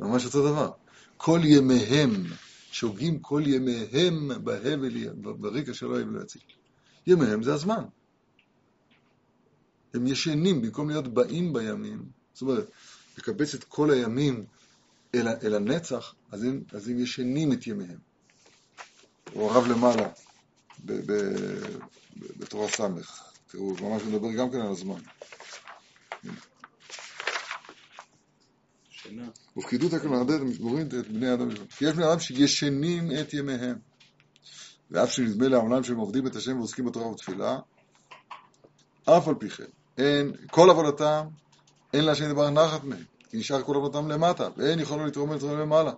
ממש אותו דבר. כל ימיהם שוגים כל ימיהם בהבל, בריקה שלא יהיה ולא יציל. ימיהם זה הזמן. הם ישנים במקום להיות באים בימים. זאת אומרת, לקבץ את כל הימים אל, אל הנצח, אז הם, אז הם ישנים את ימיהם. הוא הרב למעלה, ב, ב, ב, בתורה ס', תראו, ממש מדבר גם כן על הזמן. ופקידות הכלל מערדדת ומוריד את בני האדם. כי יש בני אדם שישנים את ימיהם. ואף שנדמה לעולם שהם עובדים את השם ועוסקים בתורה ובתפילה, אף על פי כן, אין, כל עבודתם, אין להשם דבר נחת מהם, כי נשאר כל עבודתם למטה, ואין יכולנו לתרום את למעלה.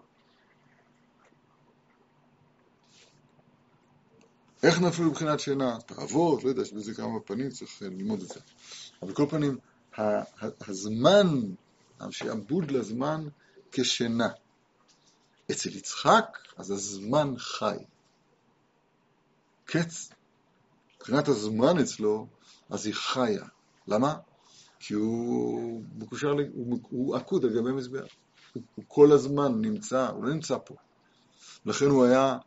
איך נפלו מבחינת שינה? תאוות, לא יודע, יש בזה כמה פנים, צריך ללמוד את זה. אבל כל פנים, הזמן, השעבוד לזמן כשינה. אצל יצחק, אז הזמן חי. קץ, מבחינת הזמן אצלו, אז היא חיה. למה? כי הוא מקושר, הוא, הוא עקוד על גבי מזבח. הוא, הוא כל הזמן נמצא, הוא לא נמצא פה. לכן הוא היה,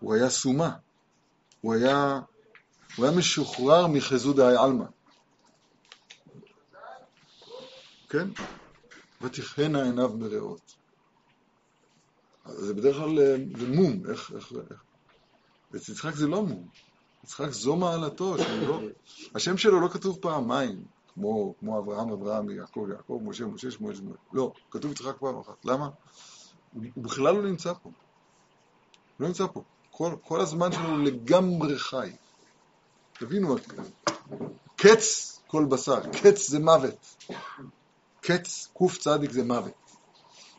הוא היה סומה. הוא היה, הוא היה משוחרר מחזוד העלמא. כן? ותכהנה עיניו מרעות. זה בדרך כלל אה, זה מום, איך, איך, איך. ואצל יצחק זה לא מום. יצחק זו מעלתו, לא, השם שלו לא כתוב פעמיים, כמו, כמו אברהם, אברהם, יעקב, יעקב, משה, משה, שמואל, שמואל. לא, כתוב יצחק פעם אחת. למה? הוא, הוא בכלל לא נמצא פה. הוא לא נמצא פה. כל, כל הזמן שלו לגמרי חי. תבינו, קץ כל בשר, קץ זה מוות. קץ צדיק זה מוות.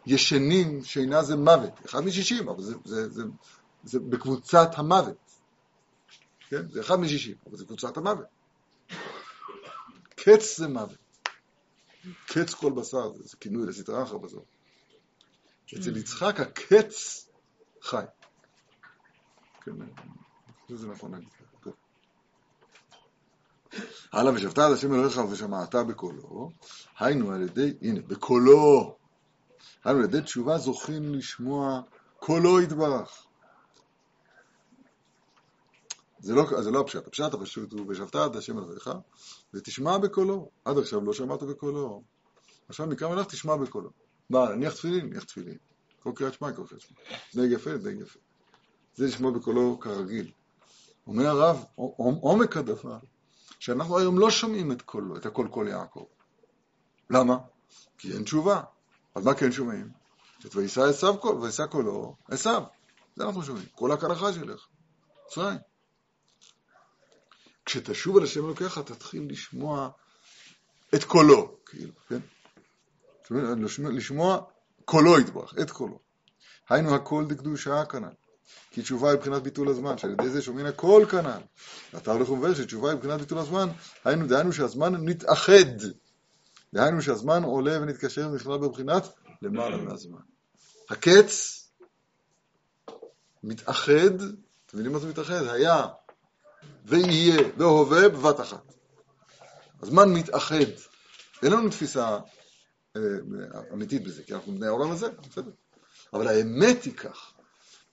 ישנים, שינה זה מוות. אחד משישים, אבל זה, זה, זה, זה בקבוצת המוות. כן? זה אחד משישים, אבל זה קבוצת המוות. קץ זה מוות. קץ כל בשר, זה כינוי לסטרה אחר בזאת. אצל יצחק הקץ חי. כן, זה נכון להגיד. הלאה ושבתה עד השם אלוהיך ושמעת בקולו, היינו על ידי, הנה, בקולו, היינו על ידי תשובה זוכים לשמוע קולו יתברך. זה לא, זה לא הפשט, הפשט הפשוט הוא ושבת עד השם אלוהיך ותשמע בקולו. עד עכשיו לא שמעת בקולו. עכשיו מכאן ואילך תשמע בקולו. מה, נניח תפילין? נניח תפילין. כל קריאת שמע, כל קריאת שמע. די יפה, די יפה. זה לשמוע בקולו כרגיל. אומר הרב, עומק הדבר, שאנחנו היום לא שומעים את קולו, את הקול קול יעקב. למה? כי אין תשובה. אז מה כן שומעים? את וישא עשיו קול, וישא קולו, עשיו. זה אנחנו שומעים. קול הקלחה שלך. מצרים. כשתשוב על השם אלוקיך, תתחיל לשמוע את קולו, כאילו, כן? לשמוע קולו יתברך, את קולו. היינו הכל דקדושה כנ"ל. כי תשובה היא מבחינת ביטול הזמן, שעל ידי זה שומעים הכל כנ"ל. ואתה הולך ומבאר שתשובה היא מבחינת ביטול הזמן, היינו, דהיינו שהזמן נתאחד. דהיינו שהזמן עולה ונתקשר ונכלל בבחינת למעלה מהזמן. הקץ מתאחד, אתם יודעים מה זה מתאחד? היה ויהיה והווה בבת אחת. הזמן מתאחד. אין לנו תפיסה אה, אמיתית בזה, כי אנחנו בני העולם הזה, בסדר. אבל האמת היא כך,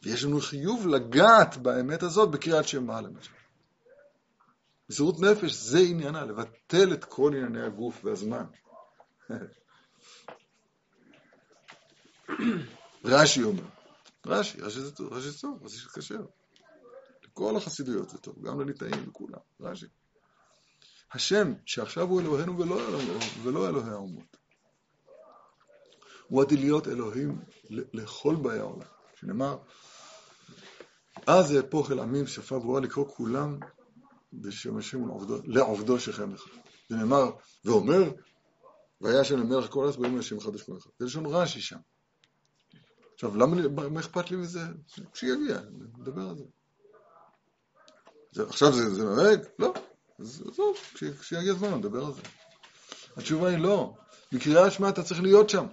ויש לנו חיוב לגעת באמת הזאת בקריאת שמע למשל. מסירות נפש זה עניינה, לבטל את כל ענייני הגוף והזמן. רש"י אומר, רש"י, רש"י זה טוב, רש"י זה טוב, רש"י זה כשר. כל החסידויות זה טוב, גם לליטאים וכולם, רש"י. השם שעכשיו הוא אלוהינו ולא, ולא אלוהי האומות. הוא עתיד להיות אלוהים לכל באי העולם. שנאמר, אז אהפוך אל עמים שפה ברורה לקרוא כולם בשם השם לעובדו, לעובדו שכם לך. זה נאמר, ואומר, והיה השם למלך כל ארץ ביום השם חדש כל אחד. זה לשון רש"י שם. עכשיו, למה, מה אכפת לי מזה? כשיגיע, נדבר על זה. זה, עכשיו זה, זה נוהג? לא. אז עזוב, כשיגיע הזמן נדבר על זה. התשובה היא לא. בקריאה שמע אתה צריך להיות שם.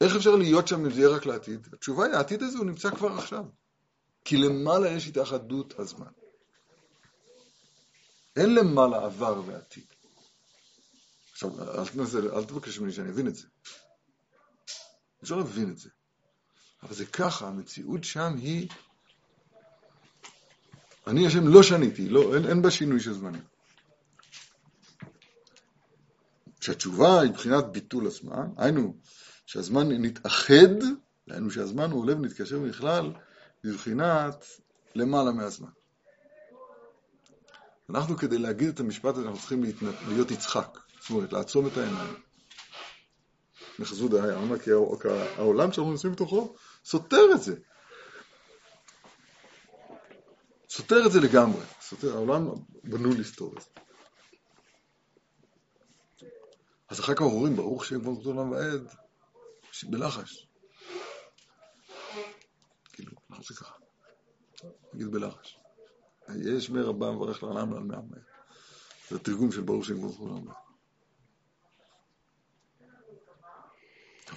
איך אפשר להיות שם אם זה יהיה רק לעתיד? התשובה היא, העתיד הזה הוא נמצא כבר עכשיו. כי למעלה יש התאחדות הזמן. אין למעלה עבר ועתיד. עכשיו, אל, תנסה, אל תבקש ממני שאני אבין את זה. אפשר להבין את זה. אבל זה ככה, המציאות שם היא אני השם לא שניתי, לא, אין, אין בה שינוי של זמנים. שהתשובה היא מבחינת ביטול הזמן, היינו שהזמן נתאחד, היינו שהזמן הוא עולה ונתקשר בכלל בבחינת למעלה מהזמן. אנחנו כדי להגיד את המשפט הזה אנחנו צריכים להתנ... להיות יצחק, זאת אומרת לעצום את העיניים. מחזוד היה, כי העולם שאנחנו נמצאים בתוכו סותר את זה. סותר את זה לגמרי, סותר, העולם בנוי לסתור את זה. אז אחר כך אומרים, ברוך שם כבוד עולם ועד, בלחש. כאילו, אנחנו עושים ככה. נגיד בלחש. יש מר הבא מברך לעולם ועל מאה מאה. זה התרגום של ברוך שם כבוד עולם ועד.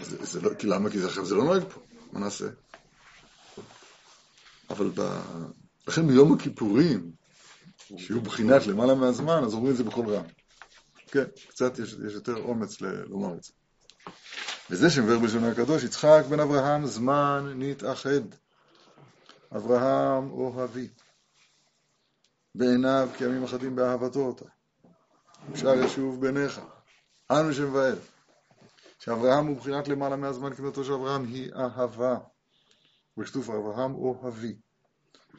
זה, זה לא, כי למה? כי זה, זה לא נוהג פה, מה נעשה? אבל ב... לכן ביום הכיפורים, שיהיו בחינת למעלה מהזמן, אז אומרים את זה בקול רם. כן, קצת יש, יש יותר אומץ לומר את זה. וזה שמבאר בלשונו הקדוש, יצחק בן אברהם זמן נתאחד. אברהם אוהבי. בעיניו כימים אחדים באהבתו אותה. אפשר ישוב בניך. אנו ואל. שאברהם הוא בחינת למעלה מהזמן כמותו של אברהם היא אהבה. וכתוב אברהם אוהבי.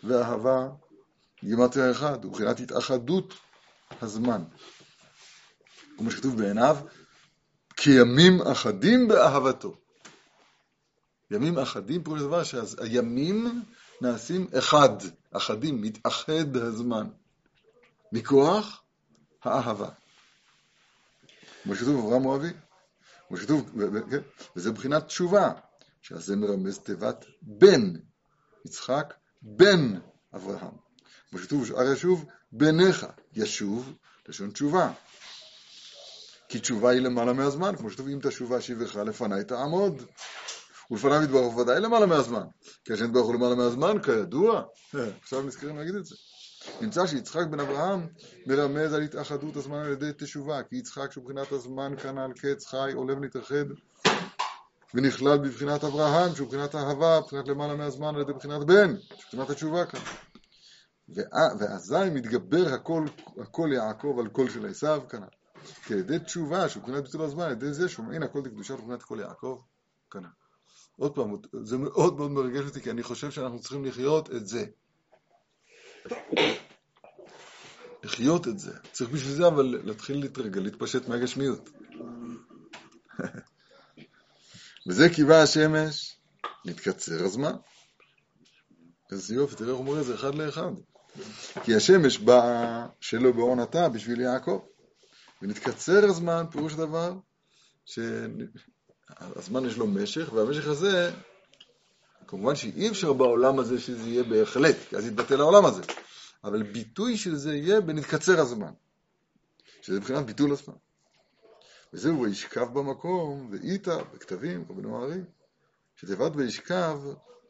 ואהבה גימטריה אחד, ובחינת התאחדות הזמן. כמו שכתוב בעיניו, כימים אחדים באהבתו. ימים אחדים, פירוש הדבר שהימים נעשים אחד, אחדים, מתאחד הזמן, מכוח האהבה. כמו שכתוב אברהם אוהבי, כמו שכתוב, כן, וזה מבחינת תשובה, שזה מרמז תיבת בן יצחק בן אברהם. כמו שכתוב בשאר ישוב, בניך ישוב, לשון תשובה. כי תשובה היא למעלה מהזמן, כמו שכתוב, אם תשובה שיבך לפניי תעמוד. ולפניו יתברך ודאי למעלה מהזמן. כי השם יתברך למעלה מהזמן, כידוע. עכשיו נזכרים להגיד את זה. נמצא שיצחק בן אברהם מרמז על התאחדות הזמן על ידי תשובה, כי יצחק שבחינת הזמן כנ"ל קץ חי עולה ונתאחד ונכלל בבחינת אברהם, שהוא בחינת אהבה, בחינת למעלה מהזמן על ידי בחינת בן, שבחינת התשובה כאן. ואזי מתגבר הכל, הכל יעקב על קול של עשיו כנ"ל. כי על ידי תשובה, שהוא בחינת ביטול הזמן, על ידי זה שומעים הכל לקדושה ובחינת כל יעקב כנ"ל. עוד פעם, זה מאוד מאוד מרגש אותי, כי אני חושב שאנחנו צריכים לחיות את זה. לחיות את זה. צריך בשביל זה אבל להתחיל להתרגל, להתפשט מהגשמיות. וזה קיבה השמש, נתקצר הזמן. איזה יופי, תראה איך הוא את זה אחד לאחד. כי השמש באה שלא בעונתה בשביל יעקב. ונתקצר הזמן, פירוש דבר, שהזמן יש לו משך, והמשך הזה, כמובן שאי אפשר בעולם הזה שזה יהיה בהחלט, כי אז יתבטל העולם הזה. אבל ביטוי של זה יהיה בנתקצר הזמן, שזה מבחינת ביטול הזמן. וזהו וישכב במקום, ואיתה, בכתבים, רבנו הארי, שתיבת וישכב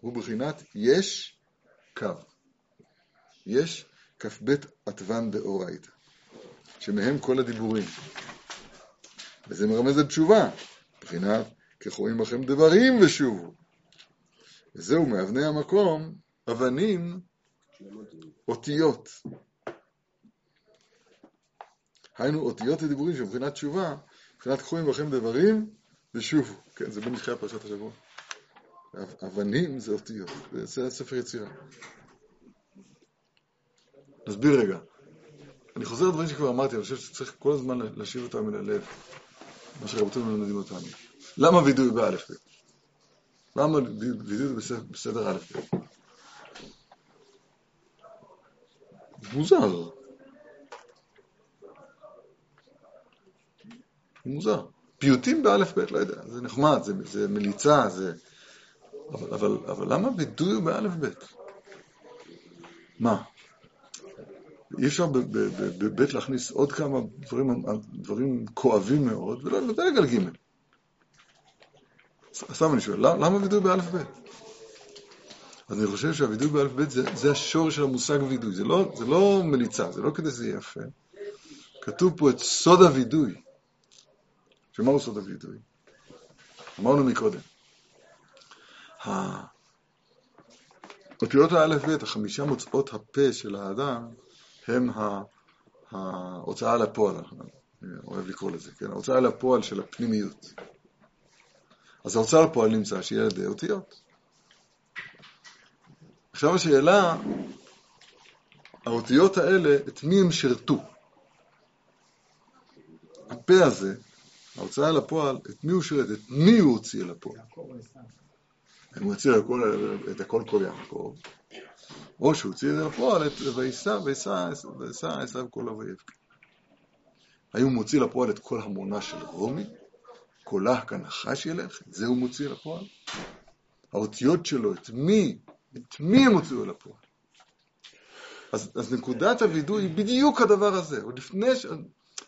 הוא בחינת יש קו. יש כ"ב עטבן דאורייתא, שמהם כל הדיבורים. וזה מרמז על תשובה, מבחינת ככורים בכם דברים ושובו. וזהו מאבני המקום, אבנים, אותיות. היינו אותיות הדיבורים שמבחינת תשובה, מבחינת קחו עמכם דברים ושובו. כן, זה בנתחי פרשת השבוע. אבנים זה אותיות, זה ספר יצירה. נסביר רגע. אני חוזר לדברים שכבר אמרתי, אני חושב שצריך כל הזמן להשאיר אותם אל הלב, מה שרבותינו מלמדים אותנו. למה וידוי באלף ב'? למה וידוי בסדר אלף ב'? מוזר. מוזר. פיוטים באלף בית, לא יודע, זה נחמד, זה, זה מליצה, זה... אבל, אבל, אבל למה וידוי באלף בית? מה? אי אפשר בבית להכניס עוד כמה דברים, דברים כואבים מאוד, ולא לדלג על ג'. סתם אני שואל, למה וידוי באלף בית? אז אני חושב שהווידוי באלף בית זה, זה השור של המושג וידוי, זה לא, זה לא מליצה, זה לא כדי שזה יהיה יפה. כתוב פה את סוד הווידוי. שמהו סוד הווידוי? אמרנו מקודם. אותיות האלף בית, החמישה מוצאות הפה של האדם, הם ההוצאה לפועל, אני אוהב לקרוא לזה, כן? ההוצאה לפועל של הפנימיות. אז ההוצאה לפועל נמצא שיהיה על ידי אותיות. עכשיו השאלה, האותיות האלה, את מי הם שירתו? הפה הזה, ההוצאה לפועל, את מי הוא שירת? את מי הוא הוציא לפועל? הוא הוציא את הכל כל יעקב, או שהוא הוציא את זה לפועל, את וישא, וישא עשיו כל אויב. האם הוא מוציא לפועל את כל המונה של רומי? קולה כנחש ילך? את זה הוא מוציא לפועל? האותיות שלו, את מי את מי הם הוציאו לפועל? אז, אז נקודת הווידוי היא בדיוק הדבר הזה. עוד לפני ש...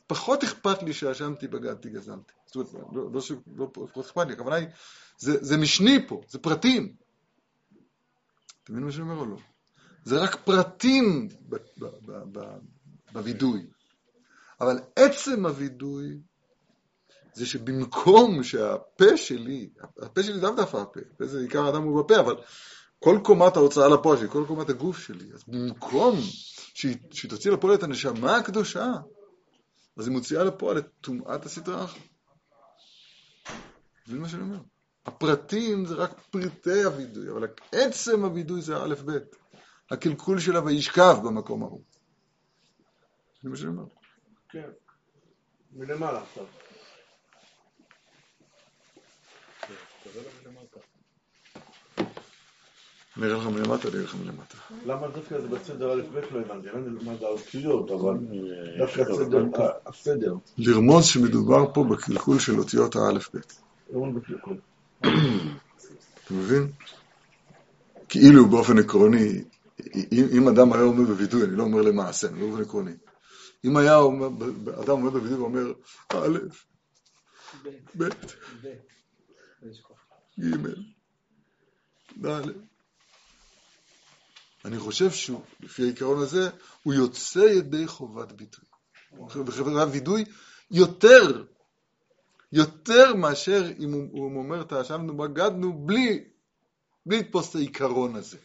פחות אכפת לי שאשמתי, בגדתי, גזמתי. זאת אומרת, לא, לא, לא, לא אכפת לי, הכוונה היא, זה, זה משני פה, זה פרטים. אתה מבין מה שאני אומר או לא? זה רק פרטים בווידוי. אבל עצם הווידוי זה שבמקום שהפה שלי, הפה שלי לאו דווקא הפה, הפה זה עיקר האדם הוא בפה, אבל כל קומת ההוצאה לפועל שלי, כל קומת הגוף שלי, אז במקום שהיא, שהיא תוציא לפועל את הנשמה הקדושה, אז היא מוציאה לפועל את טומאת הסדרה. מבין מה שאני אומר? הפרטים זה רק פריטי הווידוי, אבל עצם הווידוי זה ב'. הקלקול שלה וישכב במקום ההוא. זה מה שאני אומר. כן, מלמעלה עכשיו. אני אראה לך מלמטה, אני אראה לך מלמטה. למה דווקא זה בסדר א' ב' לא הבנתי, אני לא יודע זה האותיות, אבל דווקא הסדר. לרמוז שמדובר פה בקלקול של אותיות האלף ב'. אתה מבין? כאילו באופן עקרוני, אם אדם היה אומר בווידוי, אני לא אומר למעשה, אני לא באופן עקרוני. אם היה אדם אומר בווידוי ואומר א', ב', ג', אני חושב שהוא, לפי העיקרון הזה, הוא יוצא ידי חובת ביטוי. בחברה וידוי יותר, יותר מאשר אם הוא, הוא אומר את האשמנו בגדנו בלי, בלי לתפוס את העיקרון הזה.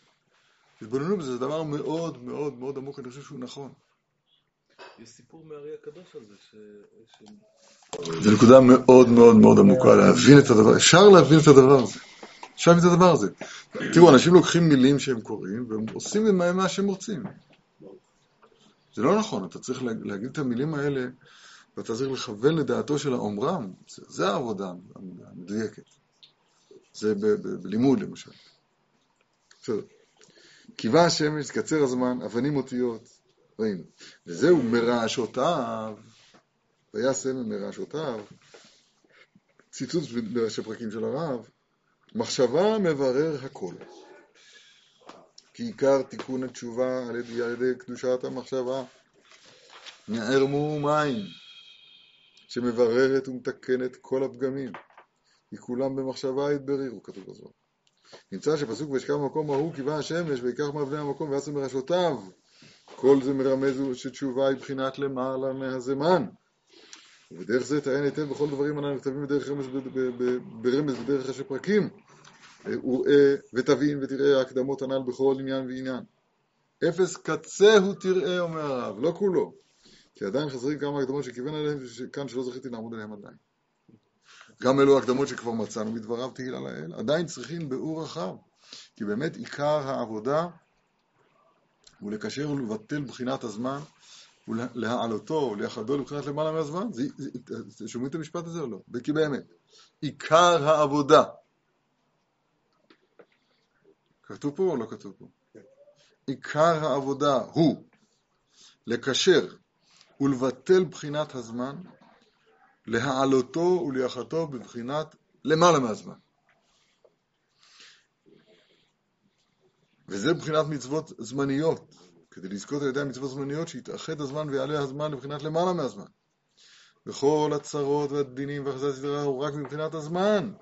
התבוננו בזה, זה דבר מאוד מאוד מאוד עמוק, אני חושב שהוא נכון. יש סיפור מהארי הקדוש על זה, ש... זו נקודה מאוד מאוד מאוד עמוקה, להבין את הדבר, אפשר להבין את הדבר הזה. אפשר להבין את הדבר הזה. תראו, אנשים לוקחים מילים שהם קוראים, והם עושים עם מה שהם רוצים. זה לא נכון, אתה צריך להגיד את המילים האלה, ואתה צריך לכוון לדעתו של האומרם, זה, זה העבודה המדויקת. זה בלימוד למשל. בסדר. קיבה השמש, קצר הזמן, אבנים אותיות, ראינו. וזהו מרעשותיו, ויעשה מרעשותיו, ציטוט בראשי פרקים של הרב, מחשבה מברר הכל. כי עיקר תיקון התשובה על ידי, על ידי קדושת המחשבה נערמו מים שמבררת ומתקנת כל הפגמים, כי כולם במחשבה יתבררו, כתוב בזמן. נמצא שפסוק וישכב במקום ההוא קיווה השמש ויקח מאבני המקום ויעשה מראשותיו כל זה מרמז שתשובה היא בחינת למעלה מהזמן ובדרך זה תעיין היטב בכל דברים הנכתבים בדרך רמז, ברמז בדרך ראשי פרקים וראה ותבין ותראה ההקדמות הנ"ל בכל עניין ועניין. אפס קצה הוא תראה, אומר הרב, לא כולו. כי עדיין חסרים כמה הקדמות שכיוון עליהן, כאן שלא זכיתי לעמוד עליהן עדיין. גם אלו הקדמות שכבר מצאנו מדבריו תהילה לאל, עדיין צריכים ביאור רחב. כי באמת עיקר העבודה הוא לקשר ולבטל בחינת הזמן ולהעלותו, ולייחדו לבחינת למעלה מהזמן. שומעים את המשפט הזה או לא? כי באמת, עיקר העבודה כתוב פה או לא כתוב פה? כן. עיקר העבודה הוא לקשר ולבטל בחינת הזמן, להעלותו ולייחתו בבחינת למעלה מהזמן. וזה בחינת מצוות זמניות, כדי לזכות על ידי המצוות זמניות שיתאחד הזמן ויעלה הזמן לבחינת למעלה מהזמן. וכל הצרות והדינים והחזרת סדרה הוא רק מבחינת הזמן,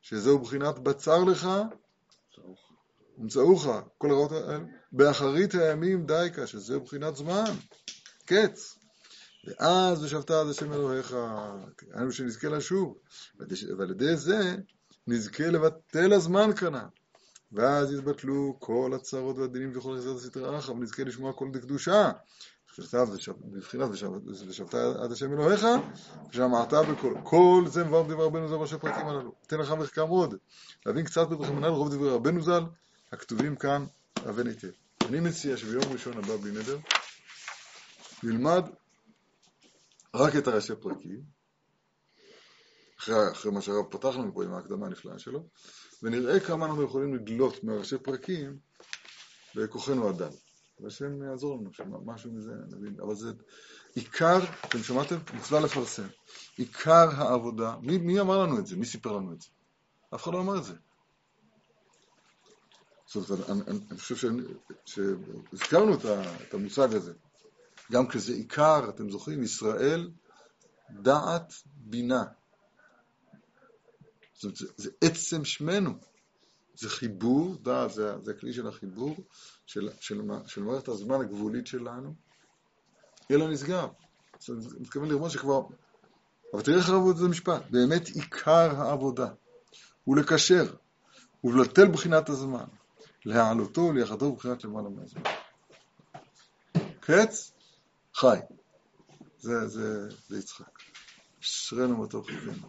שזהו בחינת בצר לך ומצאוך, כל הרעות האלה, באחרית הימים דייקה, שזה בחינת זמן, קץ. ואז ושבת עד השם אלוהיך, היינו שנזכה לשוב, ועל ידי זה נזכה לבטל הזמן כנא. ואז יתבטלו כל הצרות והדינים וכל חזרת הסתר אחא, ונזכה לשמוע כל דקדושה. בבחינת ושבת עד השם אלוהיך, ושמעת בכל. כל זה מבואר בדבר רבנו ז"ל בראשי הפרקים הללו. אתן לך מחקר מאוד, להבין קצת בדרכם מנהל רוב דברי רבנו ז"ל, הכתובים כאן, אבן היטב. אני מציע שביום ראשון הבא בלי נדר, נלמד רק את הראשי פרקים, אחרי, אחרי מה שהרב פתח לנו פה עם ההקדמה הנפלאה שלו, ונראה כמה אנחנו יכולים לדלות מהראשי פרקים בכוחנו הדל. והשם יעזור לנו, שמשהו מזה נבין. אבל זה עיקר, אתם שמעתם? מצווה לפרסם. עיקר העבודה, מי, מי אמר לנו את זה? מי סיפר לנו את זה? אף אחד לא אמר את זה. זאת אומרת, אני, אני, אני חושב שהזכרנו את המושג הזה. גם כזה עיקר, אתם זוכרים, ישראל, דעת, בינה. זאת אומרת, זה, עצם שמנו. זה חיבור, דעת, זה, זה הכלי של החיבור, של, של, של מערכת הזמן הגבולית שלנו, יהיה לה נשגב. זאת אומרת, אני מתכוון לרמוז שכבר... אבל תראה איך הרב זה משפט. באמת עיקר העבודה הוא לקשר ולבטל בחינת הזמן. להעלותו וליחדו בבחינת למעלה מהזמן. קץ, חי. זה, זה, זה יצחק. אשרנו מה טוב חזינו.